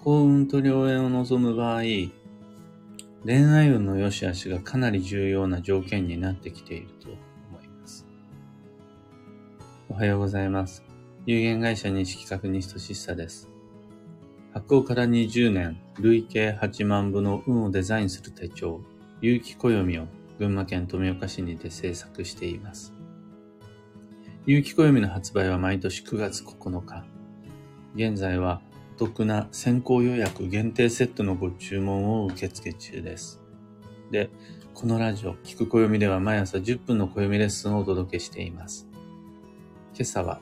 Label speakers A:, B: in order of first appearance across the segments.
A: 幸運と良縁を望む場合、恋愛運の良し悪しがかなり重要な条件になってきていると思います。おはようございます。有限会社西企画西俊久です。発行から20年、累計8万部の運をデザインする手帳、有機暦を群馬県富岡市にて制作しています。有機暦の発売は毎年9月9日。現在は得な先行予約限定セットのご注文を受付中です。で、このラジオ、聞く暦では毎朝10分の暦レッスンをお届けしています。今朝は、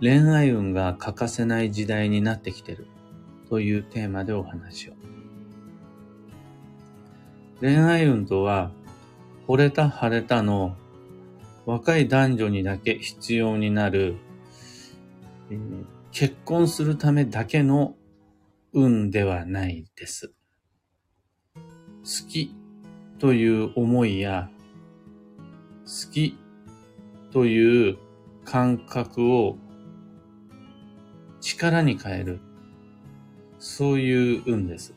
A: 恋愛運が欠かせない時代になってきてるというテーマでお話を。恋愛運とは、惚れた腫れたの若い男女にだけ必要になる、えー、結婚するためだけの運ではないです。好きという思いや、好きという感覚を力に変える。そういう運です。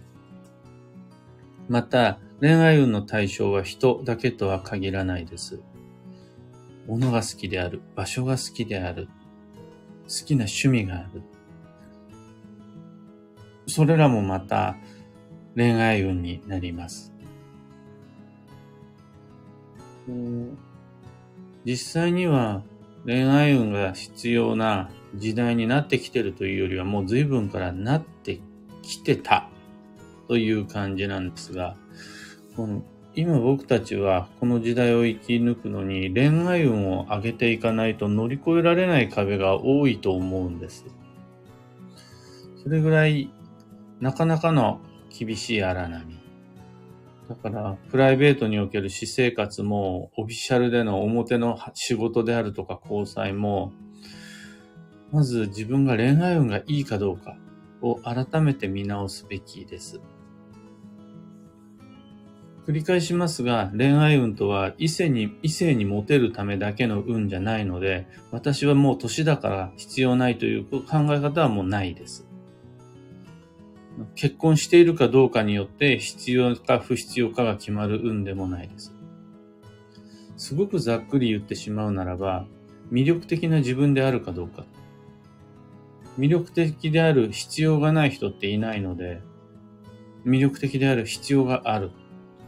A: また、恋愛運の対象は人だけとは限らないです。物が好きである、場所が好きである、好きな趣味がある。それらもまた恋愛運になります。実際には恋愛運が必要な時代になってきてるというよりはもう随分からなってきてたという感じなんですが、この今僕たちはこの時代を生き抜くのに恋愛運を上げていかないと乗り越えられない壁が多いと思うんです。それぐらいなかなかの厳しい荒波。だから、プライベートにおける私生活も、オフィシャルでの表の仕事であるとか交際も、まず自分が恋愛運がいいかどうかを改めて見直すべきです。繰り返しますが、恋愛運とは異性に、異性にモテるためだけの運じゃないので、私はもう年だから必要ないという考え方はもうないです。結婚しているかどうかによって必要か不必要かが決まる運でもないです。すごくざっくり言ってしまうならば、魅力的な自分であるかどうか。魅力的である必要がない人っていないので、魅力的である必要がある。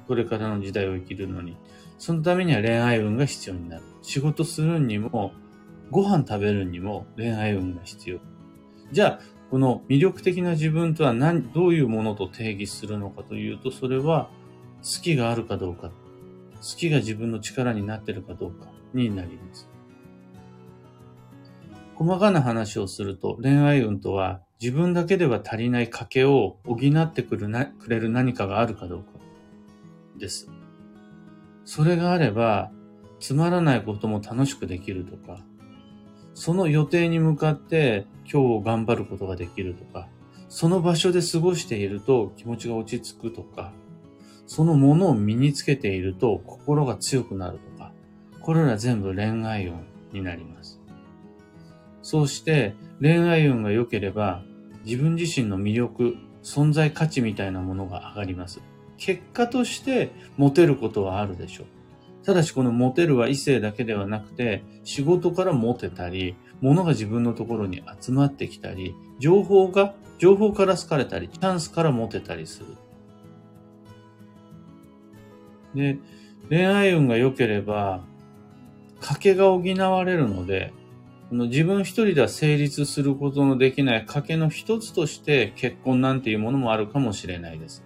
A: これからの時代を生きるのに。そのためには恋愛運が必要になる。仕事するにも、ご飯食べるにも恋愛運が必要。じゃあ、この魅力的な自分とは何、どういうものと定義するのかというと、それは好きがあるかどうか、好きが自分の力になってるかどうかになります。細かな話をすると、恋愛運とは自分だけでは足りない賭けを補ってくるなくれる何かがあるかどうか。です。それがあれば、つまらないことも楽しくできるとか、その予定に向かって今日を頑張ることができるとか、その場所で過ごしていると気持ちが落ち着くとか、そのものを身につけていると心が強くなるとか、これら全部恋愛運になります。そうして恋愛運が良ければ自分自身の魅力、存在価値みたいなものが上がります。結果としてモテることはあるでしょう。ただしこのモテるは異性だけではなくて、仕事からモテたり、物が自分のところに集まってきたり、情報が、情報から好かれたり、チャンスからモテたりする。で、恋愛運が良ければ、賭けが補われるので、この自分一人では成立することのできない賭けの一つとして結婚なんていうものもあるかもしれないです。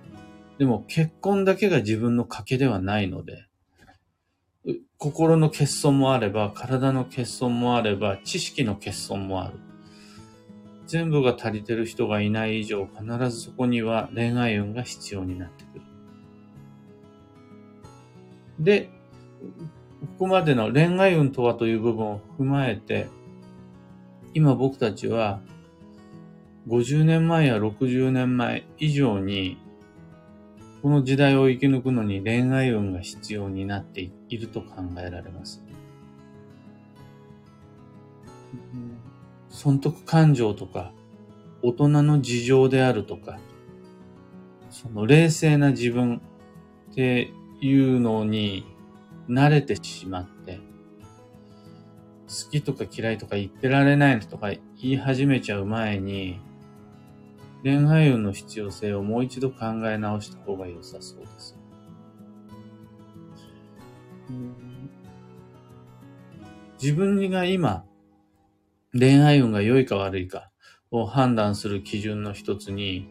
A: でも結婚だけが自分の賭けではないので、心の欠損もあれば、体の欠損もあれば、知識の欠損もある。全部が足りてる人がいない以上、必ずそこには恋愛運が必要になってくる。で、ここまでの恋愛運とはという部分を踏まえて、今僕たちは50年前や60年前以上にこの時代を生き抜くのに恋愛運が必要になっていると考えられます。損得感情とか、大人の事情であるとか、その冷静な自分っていうのに慣れてしまって、好きとか嫌いとか言ってられないとか言い始めちゃう前に、恋愛運の必要性をもう一度考え直した方が良さそうです。自分が今、恋愛運が良いか悪いかを判断する基準の一つに、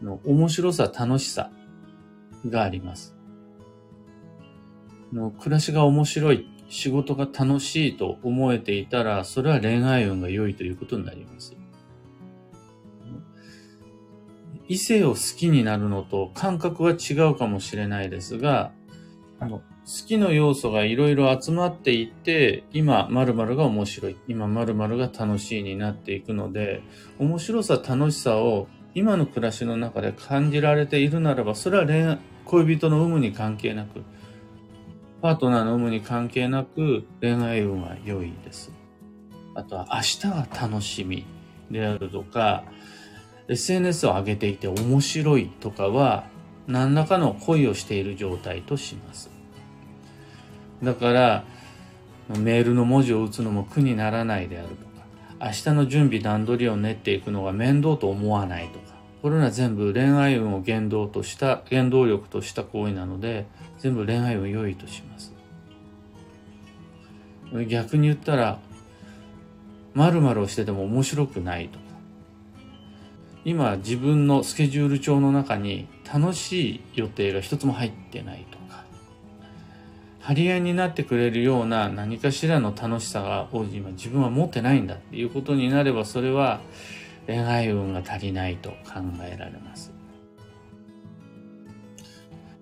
A: の面白さ、楽しさがあります。の暮らしが面白い、仕事が楽しいと思えていたら、それは恋愛運が良いということになります。異性を好きになるのと感覚は違うかもしれないですが、あの好きの要素がいろいろ集まっていって、今〇〇が面白い、今〇〇が楽しいになっていくので、面白さ、楽しさを今の暮らしの中で感じられているならば、それは恋、恋人の有無に関係なく、パートナーの有無に関係なく、恋愛運は良いです。あとは、明日は楽しみであるとか、SNS を上げていて面白いとかは、何らかの恋をしている状態とします。だから、メールの文字を打つのも苦にならないであるとか、明日の準備段取りを練っていくのが面倒と思わないとか、これら全部恋愛運を原動とした、原動力とした行為なので、全部恋愛運良いとします。逆に言ったら、〇〇をしてても面白くないとか、今自分のスケジュール帳の中に楽しい予定が一つも入ってないとか、張り合いになってくれるような何かしらの楽しさを今自分は持ってないんだっていうことになればそれは恋愛運が足りないと考えられます。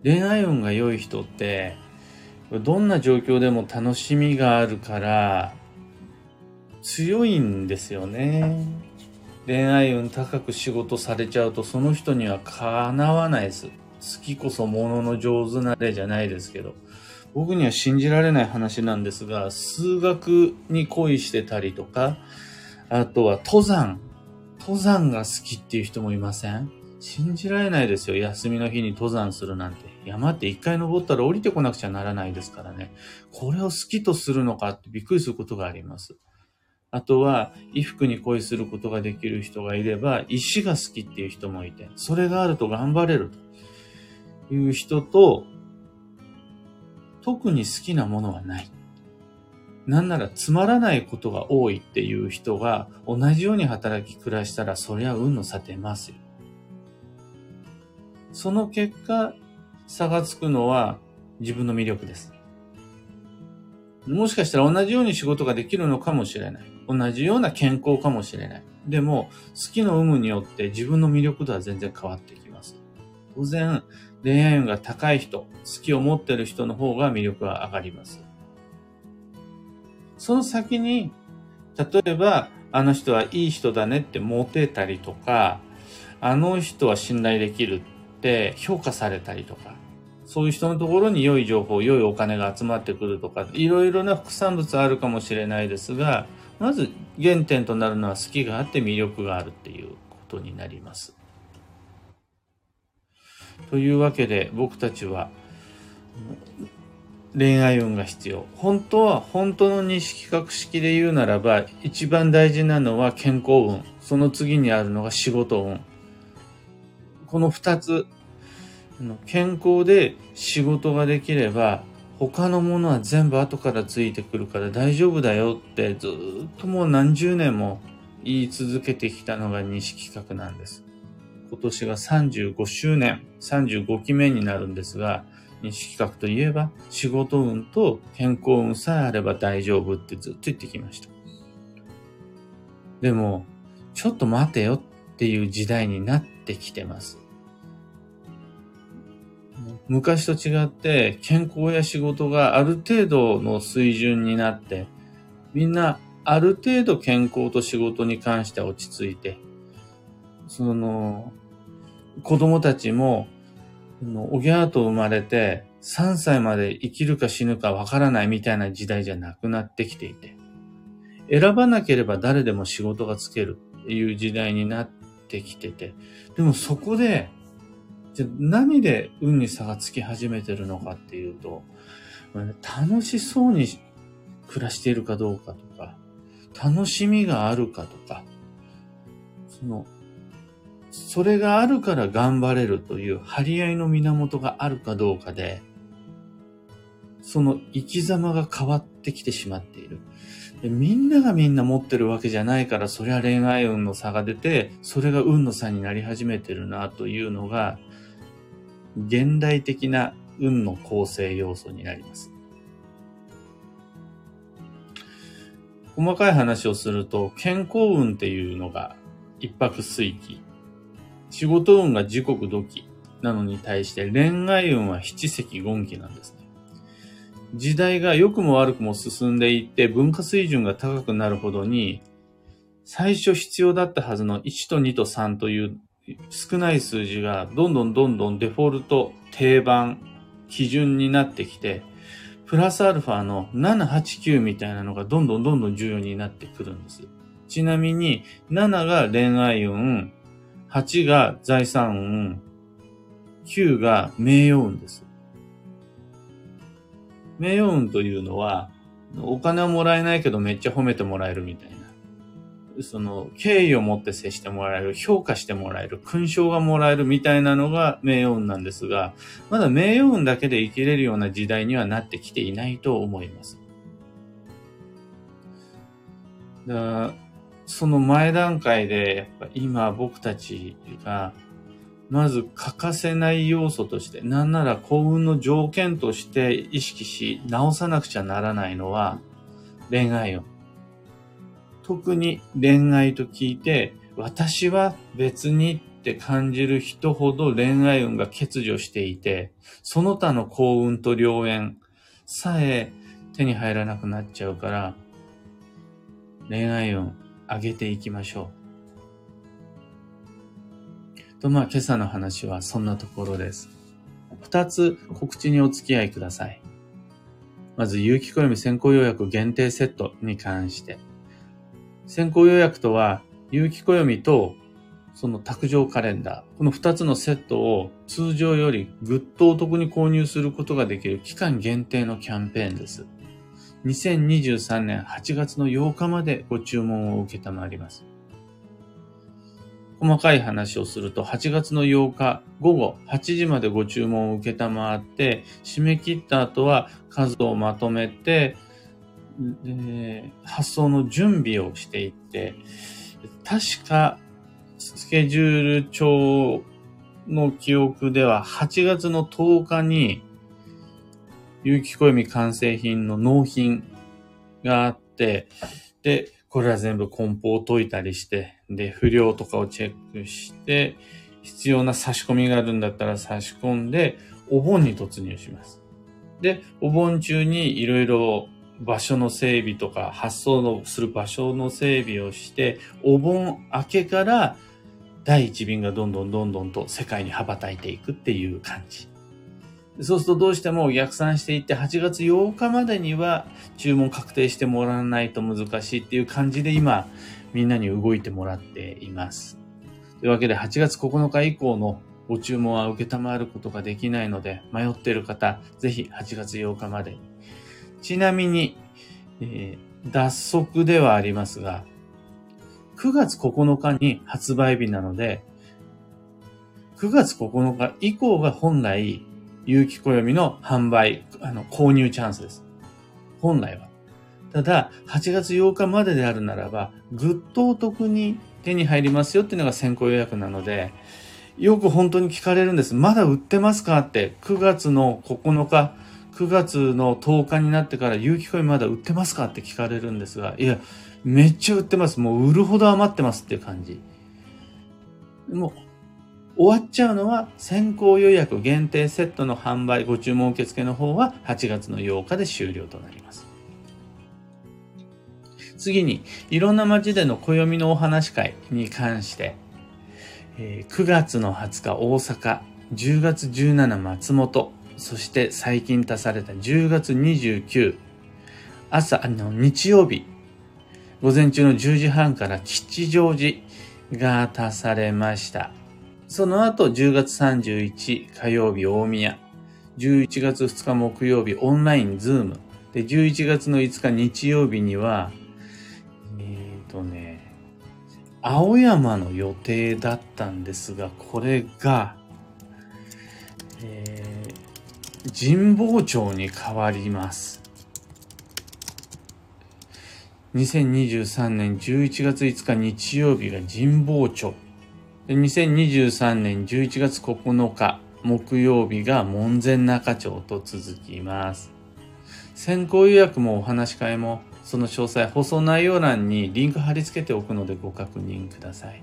A: 恋愛運が良い人ってどんな状況でも楽しみがあるから強いんですよね。恋愛運高く仕事されちゃうとその人にはかなわないです。好きこそものの上手な例じゃないですけど。僕には信じられない話なんですが、数学に恋してたりとか、あとは登山。登山が好きっていう人もいません？信じられないですよ。休みの日に登山するなんて。山って一回登ったら降りてこなくちゃならないですからね。これを好きとするのかってびっくりすることがあります。あとは、衣服に恋することができる人がいれば、石が好きっていう人もいて、それがあると頑張れるという人と、特に好きなものはない。なんならつまらないことが多いっていう人が同じように働き暮らしたらそりゃ運の差出ますよ。その結果、差がつくのは自分の魅力です。もしかしたら同じように仕事ができるのかもしれない。同じような健康かもしれない。でも、好きの有無によって自分の魅力度は全然変わってきます。当然、恋愛運が高い人、好きを持ってる人の方が魅力が上がります。その先に、例えば、あの人はいい人だねってモテたりとか、あの人は信頼できるって評価されたりとか、そういう人のところに良い情報、良いお金が集まってくるとか、いろいろな副産物あるかもしれないですが、まず原点となるのは好きがあって魅力があるっていうことになります。というわけで僕たちは恋愛運が必要。本当は、本当の認識格式で言うならば、一番大事なのは健康運。その次にあるのが仕事運。この二つ、健康で仕事ができれば、他のものは全部後からついてくるから大丈夫だよってずっともう何十年も言い続けてきたのが西企画なんです。今年が35周年、35期目になるんですが、西企画といえば仕事運と健康運さえあれば大丈夫ってずっと言ってきました。でも、ちょっと待てよっていう時代になってきてます。昔と違って健康や仕事がある程度の水準になって、みんなある程度健康と仕事に関して落ち着いて、その、子供たちも、おぎゃーと生まれて、3歳まで生きるか死ぬかわからないみたいな時代じゃなくなってきていて、選ばなければ誰でも仕事がつけるっていう時代になってきてて、でもそこで、じゃ何で運に差がつき始めてるのかっていうと、楽しそうに暮らしているかどうかとか、楽しみがあるかとか、その、それがあるから頑張れるという張り合いの源があるかどうかで、その生き様が変わってきてしまっている。みんながみんな持ってるわけじゃないから、そりゃ恋愛運の差が出て、それが運の差になり始めてるなというのが、現代的な運の構成要素になります。細かい話をすると、健康運っていうのが一泊水期。仕事運が時刻土期なのに対して恋愛運は七石権期なんです。時代が良くも悪くも進んでいって文化水準が高くなるほどに最初必要だったはずの1と2と3という少ない数字がどんどんどんどんデフォルト、定番、基準になってきて、プラスアルファの7、8、9みたいなのがどんどんどんどん重要になってくるんです。ちなみに、7が恋愛運、8が財産運、9が名誉運です。名誉運というのは、お金はもらえないけどめっちゃ褒めてもらえるみたいな。その、敬意を持って接してもらえる、評価してもらえる、勲章がもらえるみたいなのが名誉運なんですが、まだ名誉運だけで生きれるような時代にはなってきていないと思います。だその前段階で、やっぱ今僕たちが、まず欠かせない要素として、なんなら幸運の条件として意識し直さなくちゃならないのは恋愛運。特に恋愛と聞いて、私は別にって感じる人ほど恋愛運が欠如していて、その他の幸運と良縁さえ手に入らなくなっちゃうから、恋愛運上げていきましょう。と、まあ今朝の話はそんなところです。二つ告知にお付き合いください。まず、有機暦先行予約限定セットに関して。先行予約とは、有機暦とその卓上カレンダー、この2つのセットを通常よりぐっとお得に購入することができる期間限定のキャンペーンです。2023年8月の8日までご注文を受けたまります。細かい話をすると、8月の8日午後8時までご注文を受けたまわって、締め切った後は数をまとめて、発送の準備をしていって、確かスケジュール帳の記憶では8月の10日に有機暦完成品の納品があって、で、これは全部梱包を解いたりして、で、不良とかをチェックして、必要な差し込みがあるんだったら差し込んで、お盆に突入します。で、お盆中にいろいろ場所の整備とか発送のする場所の整備をして、お盆明けから第一便がどんどんどんどんと世界に羽ばたいていくっていう感じ。そうするとどうしても逆算していって8月8日までには注文確定してもらわないと難しいっていう感じで今みんなに動いてもらっています。というわけで8月9日以降のご注文は受けたまわることができないので迷っている方、ぜひ8月8日までちなみに、えー、脱足ではありますが、9月9日に発売日なので、9月9日以降が本来、有機暦の販売、あの、購入チャンスです。本来は。ただ、8月8日までであるならば、ぐっとお得に手に入りますよっていうのが先行予約なので、よく本当に聞かれるんです。まだ売ってますかって、9月の9日、9月の10日になってから有機コインまだ売ってますかって聞かれるんですが、いや、めっちゃ売ってます。もう売るほど余ってますっていう感じ。もう、終わっちゃうのは先行予約限定セットの販売、ご注文受付の方は8月の8日で終了となります。次に、いろんな街での暦のお話会に関して、え9月の20日大阪、10月17松本、そして最近足された10月29朝、あの、日曜日、午前中の10時半から吉祥寺が足されました。その後、10月31火曜日大宮、11月2日木曜日オンラインズーム、で、11月の5日日曜日には、えっ、ー、とね、青山の予定だったんですが、これが、えー、神保町に変わります。2023年11月5日日曜日が神保町。2023年11月9日木曜日が門前仲町と続きます。先行予約もお話し会もその詳細放送内容欄にリンク貼り付けておくのでご確認ください。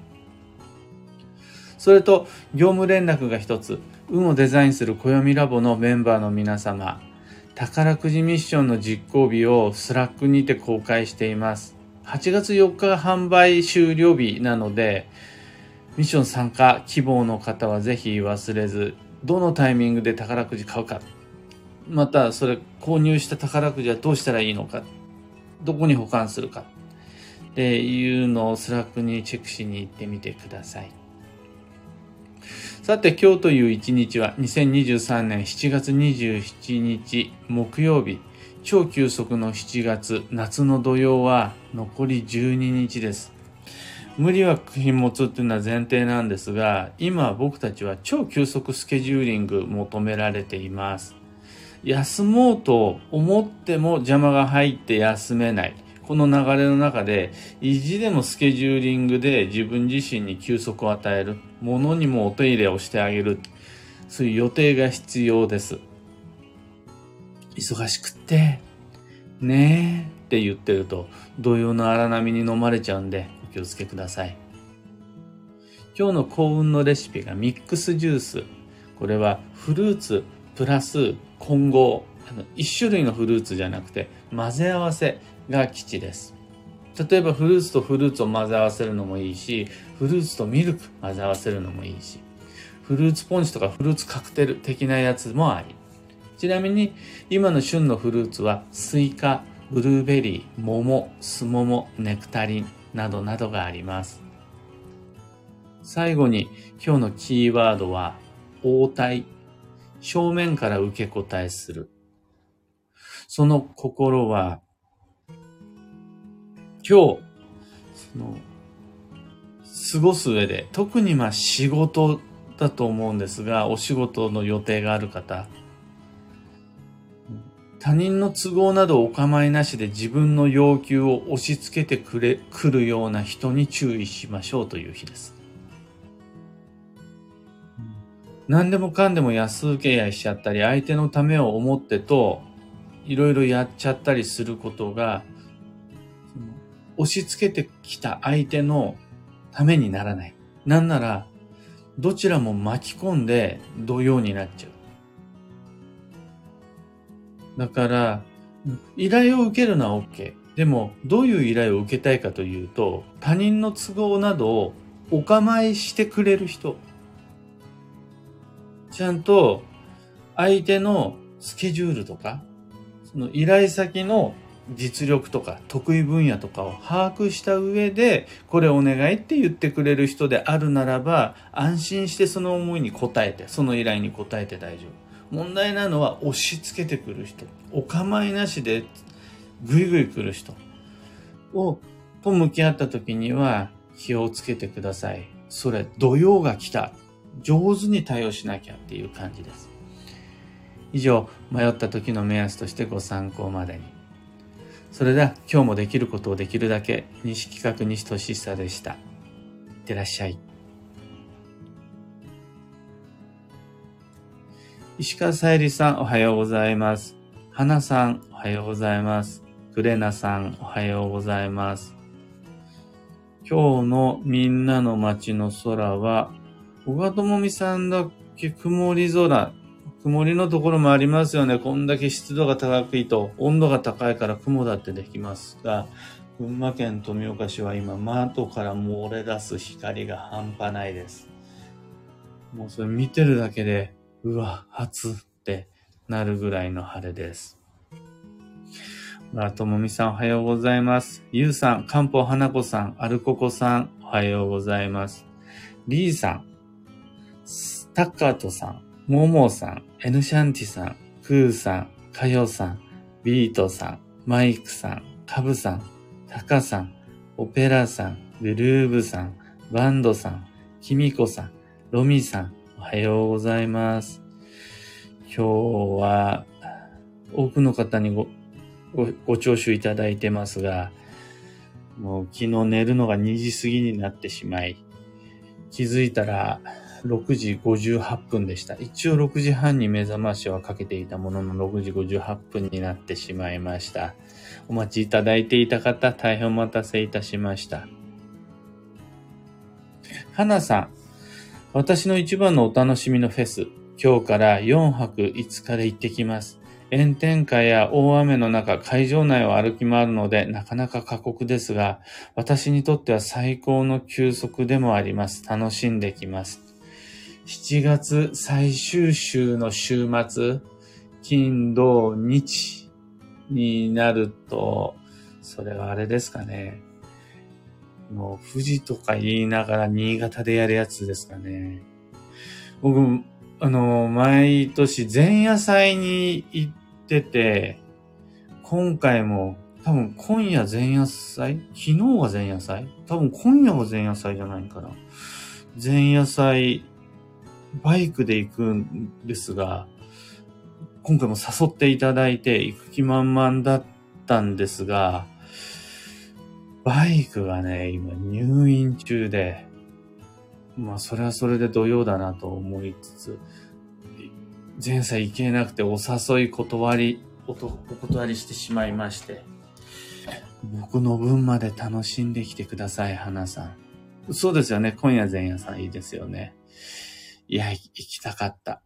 A: それと業務連絡が一つ、運をデザインする暦ラボのメンバーの皆様、宝くじミッションの実行日をスラックにて公開しています。8月4日販売終了日なので、ミッション参加希望の方はぜひ忘れず、どのタイミングで宝くじ買うか、またそれ購入した宝くじはどうしたらいいのか、どこに保管するかっていうのをスラックにチェックしに行ってみてください。さて今日という一日は2023年7月27日木曜日超急速の7月夏の土用は残り12日です。無理は禁物っていうのは前提なんですが今僕たちは超急速スケジューリング求められています。休もうと思っても邪魔が入って休めない。この流れの中で、意地でもスケジューリングで自分自身に休息を与える。ものにもお手入れをしてあげる。そういう予定が必要です。忙しくって、ねえって言ってると、同様の荒波に飲まれちゃうんで、気をつけください。今日の幸運のレシピがミックスジュース。これはフルーツプラス混合。あの一種類のフルーツじゃなくて混ぜ合わせが吉です。例えばフルーツとフルーツを混ぜ合わせるのもいいし、フルーツとミルク混ぜ合わせるのもいいし、フルーツポンチとかフルーツカクテル的なやつもあり。ちなみに今の旬のフルーツはスイカ、ブルーベリー、桃、スモモ、ネクタリンなどなどがあります。最後に今日のキーワードは応対。正面から受け答えする。その心は今日、その、過ごす上で、特にまあ仕事だと思うんですが、お仕事の予定がある方、他人の都合などお構いなしで自分の要求を押し付けてくれ、くるような人に注意しましょうという日です。何でもかんでも安請け合いしちゃったり、相手のためを思ってと、いろいろやっちゃったりすることが、押し付けてきた相手のためにならない。なんなら、どちらも巻き込んで同様になっちゃう。だから、依頼を受けるのは OK。でも、どういう依頼を受けたいかというと、他人の都合などをお構いしてくれる人。ちゃんと相手のスケジュールとか、その依頼先の実力とか得意分野とかを把握した上で、これお願いって言ってくれる人であるならば、安心してその思いに応えて、その依頼に応えて大丈夫。問題なのは押し付けてくる人。お構いなしでぐいぐい来る人を、と向き合った時には気をつけてください。それ、土曜が来た。上手に対応しなきゃっていう感じです。以上、迷った時の目安としてご参考までに。それでは今日もできることをできるだけ西企画西俊久でした。いってらっしゃい。石川さゆりさんおはようございます。花さんおはようございます。グレナさんおはようございます。今日のみんなの街の空は、小川智美さんだけ曇り空曇りのところもありますよね。こんだけ湿度が高くいと、温度が高いから雲だってできますが、群馬県富岡市は今、窓から漏れ出す光が半端ないです。もうそれ見てるだけで、うわ、初ってなるぐらいの晴れです。あ、ともみさんおはようございます。ゆうさん、かんぽはなこさん、アルココさん、おはようございます。リーさん、タッカートさん、モモさん、エヌシャンティさん、クーさん、かよさん、ビートさん、マイクさん、カブさん、タカさん、オペラさん、グルーブさん、バンドさん、キミコさん、ロミさん、はようございます。今日は、多くの方にご、ご、ご聴取いただいてますが、もう昨日寝るのが2時過ぎになってしまい、気づいたら6時58分でした。一応6時半に目覚ましはかけていたものの6時58分になってしまいました。お待ちいただいていた方、大変お待たせいたしました。花さん、私の一番のお楽しみのフェス、今日から4泊5日で行ってきます。炎天下や大雨の中、会場内を歩き回るので、なかなか過酷ですが、私にとっては最高の休息でもあります。楽しんできます。7月最終週の週末、金、土、日になると、それはあれですかね。もう富士とか言いながら新潟でやるやつですかね。僕、あの、毎年前夜祭に行ってて、今回も多分今夜前夜祭？昨日は前夜祭？多分今夜は前夜祭じゃないかな。前夜祭、バイクで行くんですが、今回も誘っていただいて行く気満々だったんですが、バイクがね、今入院中で、まあ、それはそれで土曜だなと思いつつ、前菜行けなくてお誘い断り、お断りしてしまいまして、僕の分まで楽しんできてください、花さん。そうですよね。今夜前夜さんいいですよね。いや、行きたかった。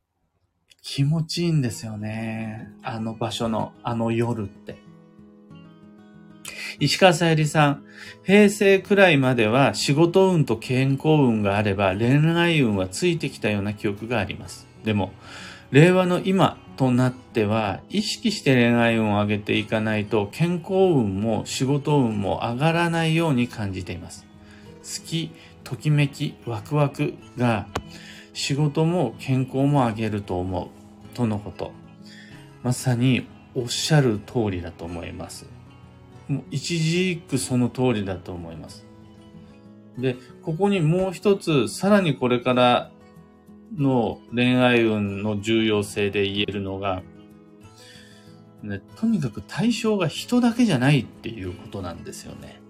A: 気持ちいいんですよね。あの場所の、あの夜って。石川さゆりさん、平成くらいまでは仕事運と健康運があれば恋愛運はついてきたような記憶があります。でも、令和の今となっては意識して恋愛運を上げていかないと健康運も仕事運も上がらないように感じています。好き、ときめき、ワクワクが仕事も健康も上げると思うとのこと。まさにおっしゃる通りだと思います。もう一字一句その通りだと思います。で、ここにもう一つ、さらにこれからの恋愛運の重要性で言えるのが、ね、とにかく対象が人だけじゃないっていうことなんですよね。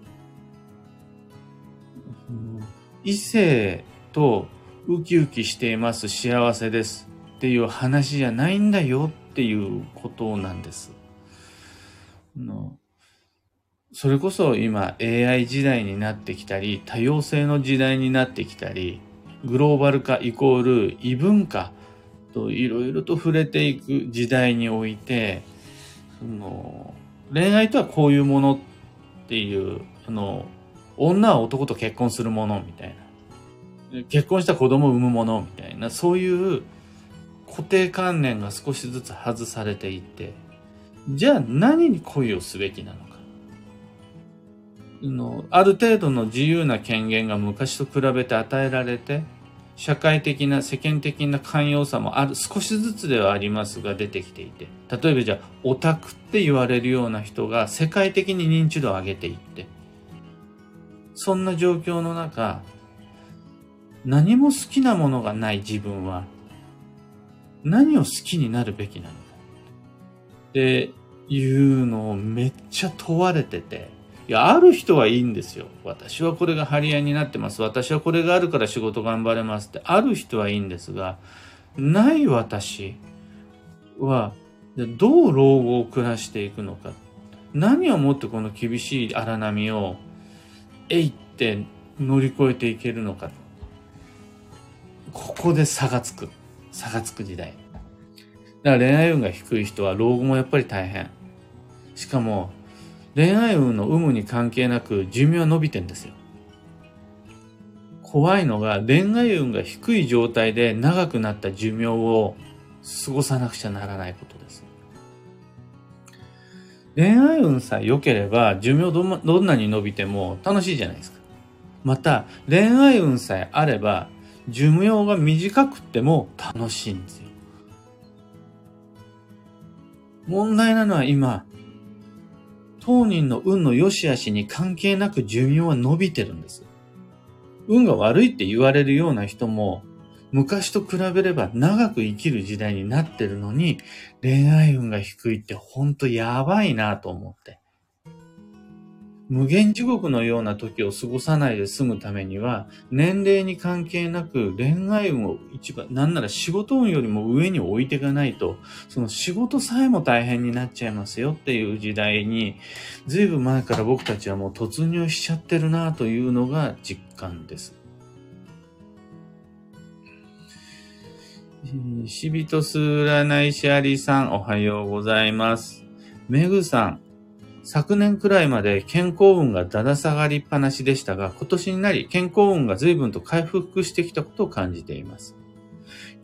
A: 異性とウキウキしています幸せですっていう話じゃないんだよっていうことなんです。のそれこそ今 AI 時代になってきたり、多様性の時代になってきたり、グローバル化イコール異文化といろいろと触れていく時代において、その恋愛とはこういうものっていう、あの、女は男と結婚するものみたいな。結婚した子供を産むものみたいな、そういう固定観念が少しずつ外されていって、じゃあ何に恋をすべきなのか。のある程度の自由な権限が昔と比べて与えられて、社会的な世間的な寛容さもある、少しずつではありますが出てきていて、例えばじゃあオタクって言われるような人が世界的に認知度を上げていって、そんな状況の中、何も好きなものがない自分は、何を好きになるべきなのか。っていうのをめっちゃ問われてて、や、ある人はいいんですよ。私はこれが張り合いになってます。私はこれがあるから仕事頑張れますって。ある人はいいんですが、ない私は、どう老後を暮らしていくのか。何をもってこの厳しい荒波を、えいって乗り越えていけるのか。ここで差がつく。差がつく時代。だから恋愛運が低い人は老後もやっぱり大変。しかも恋愛運の有無に関係なく寿命は伸びてんですよ。怖いのが恋愛運が低い状態で長くなった寿命を過ごさなくちゃならないことです。恋愛運さえ良ければ寿命どどんなに伸びても楽しいじゃないですか。また、恋愛運さえあれば寿命が短くても楽しいんですよ。問題なのは今、当人の運の良し悪しに関係なく寿命は伸びてるんです。運が悪いって言われるような人も、昔と比べれば長く生きる時代になってるのに、恋愛運が低いってほんとやばいなと思って。無限地獄のような時を過ごさないで済むためには、年齢に関係なく恋愛運を一番、なんなら仕事運よりも上に置いていかないと、その仕事さえも大変になっちゃいますよっていう時代に、ずいぶん前から僕たちはもう突入しちゃってるなというのが実感です。しびとす占い師ありさん、おはようございます。めぐさん、昨年くらいまで健康運がだだ下がりっぱなしでしたが、今年になり健康運が随分と回復してきたことを感じています。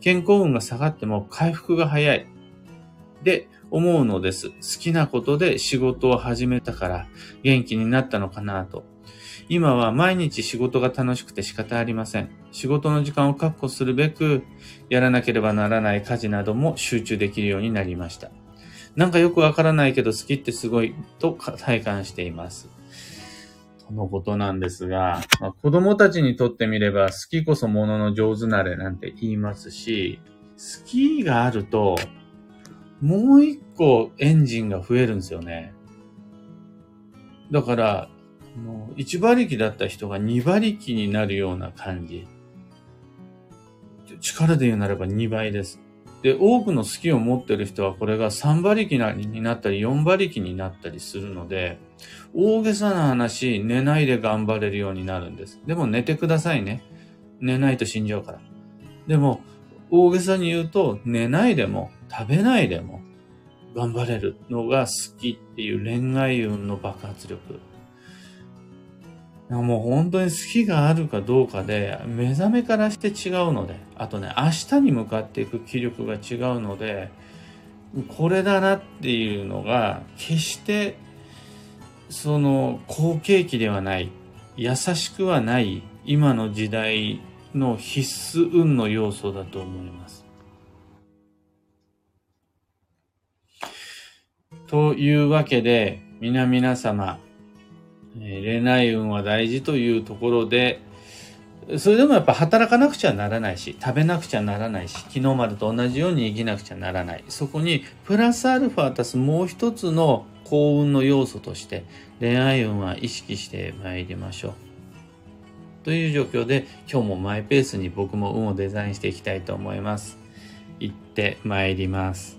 A: 健康運が下がっても回復が早い。で、思うのです。好きなことで仕事を始めたから元気になったのかなと。今は毎日仕事が楽しくて仕方ありません。仕事の時間を確保するべく、やらなければならない家事なども集中できるようになりました。なんかよくわからないけど好きってすごいと体感しています。とのことなんですが、まあ、子供たちにとってみれば好きこそものの上手なれなんて言いますし、好きがあると、もう一個エンジンが増えるんですよね。だから、もう1馬力だった人が2馬力になるような感じ。力で言うならば2倍です。で、多くの好きを持ってる人はこれが3馬力になったり4馬力になったりするので、大げさな話、寝ないで頑張れるようになるんです。でも寝てくださいね。寝ないと死んじゃうから。でも、大げさに言うと、寝ないでも、食べないでも、頑張れるのが好きっていう恋愛運の爆発力。もう本当に好きがあるかどうかで、目覚めからして違うので、あとね、明日に向かっていく気力が違うので、これだなっていうのが、決して、その、好景気ではない、優しくはない、今の時代の必須運の要素だと思います。というわけで、皆々様、恋愛運は大事というところで、それでもやっぱ働かなくちゃならないし、食べなくちゃならないし、昨日までと同じように生きなくちゃならない。そこにプラスアルファ足すもう一つの幸運の要素として恋愛運は意識して参りましょう。という状況で今日もマイペースに僕も運をデザインしていきたいと思います。行って参ります。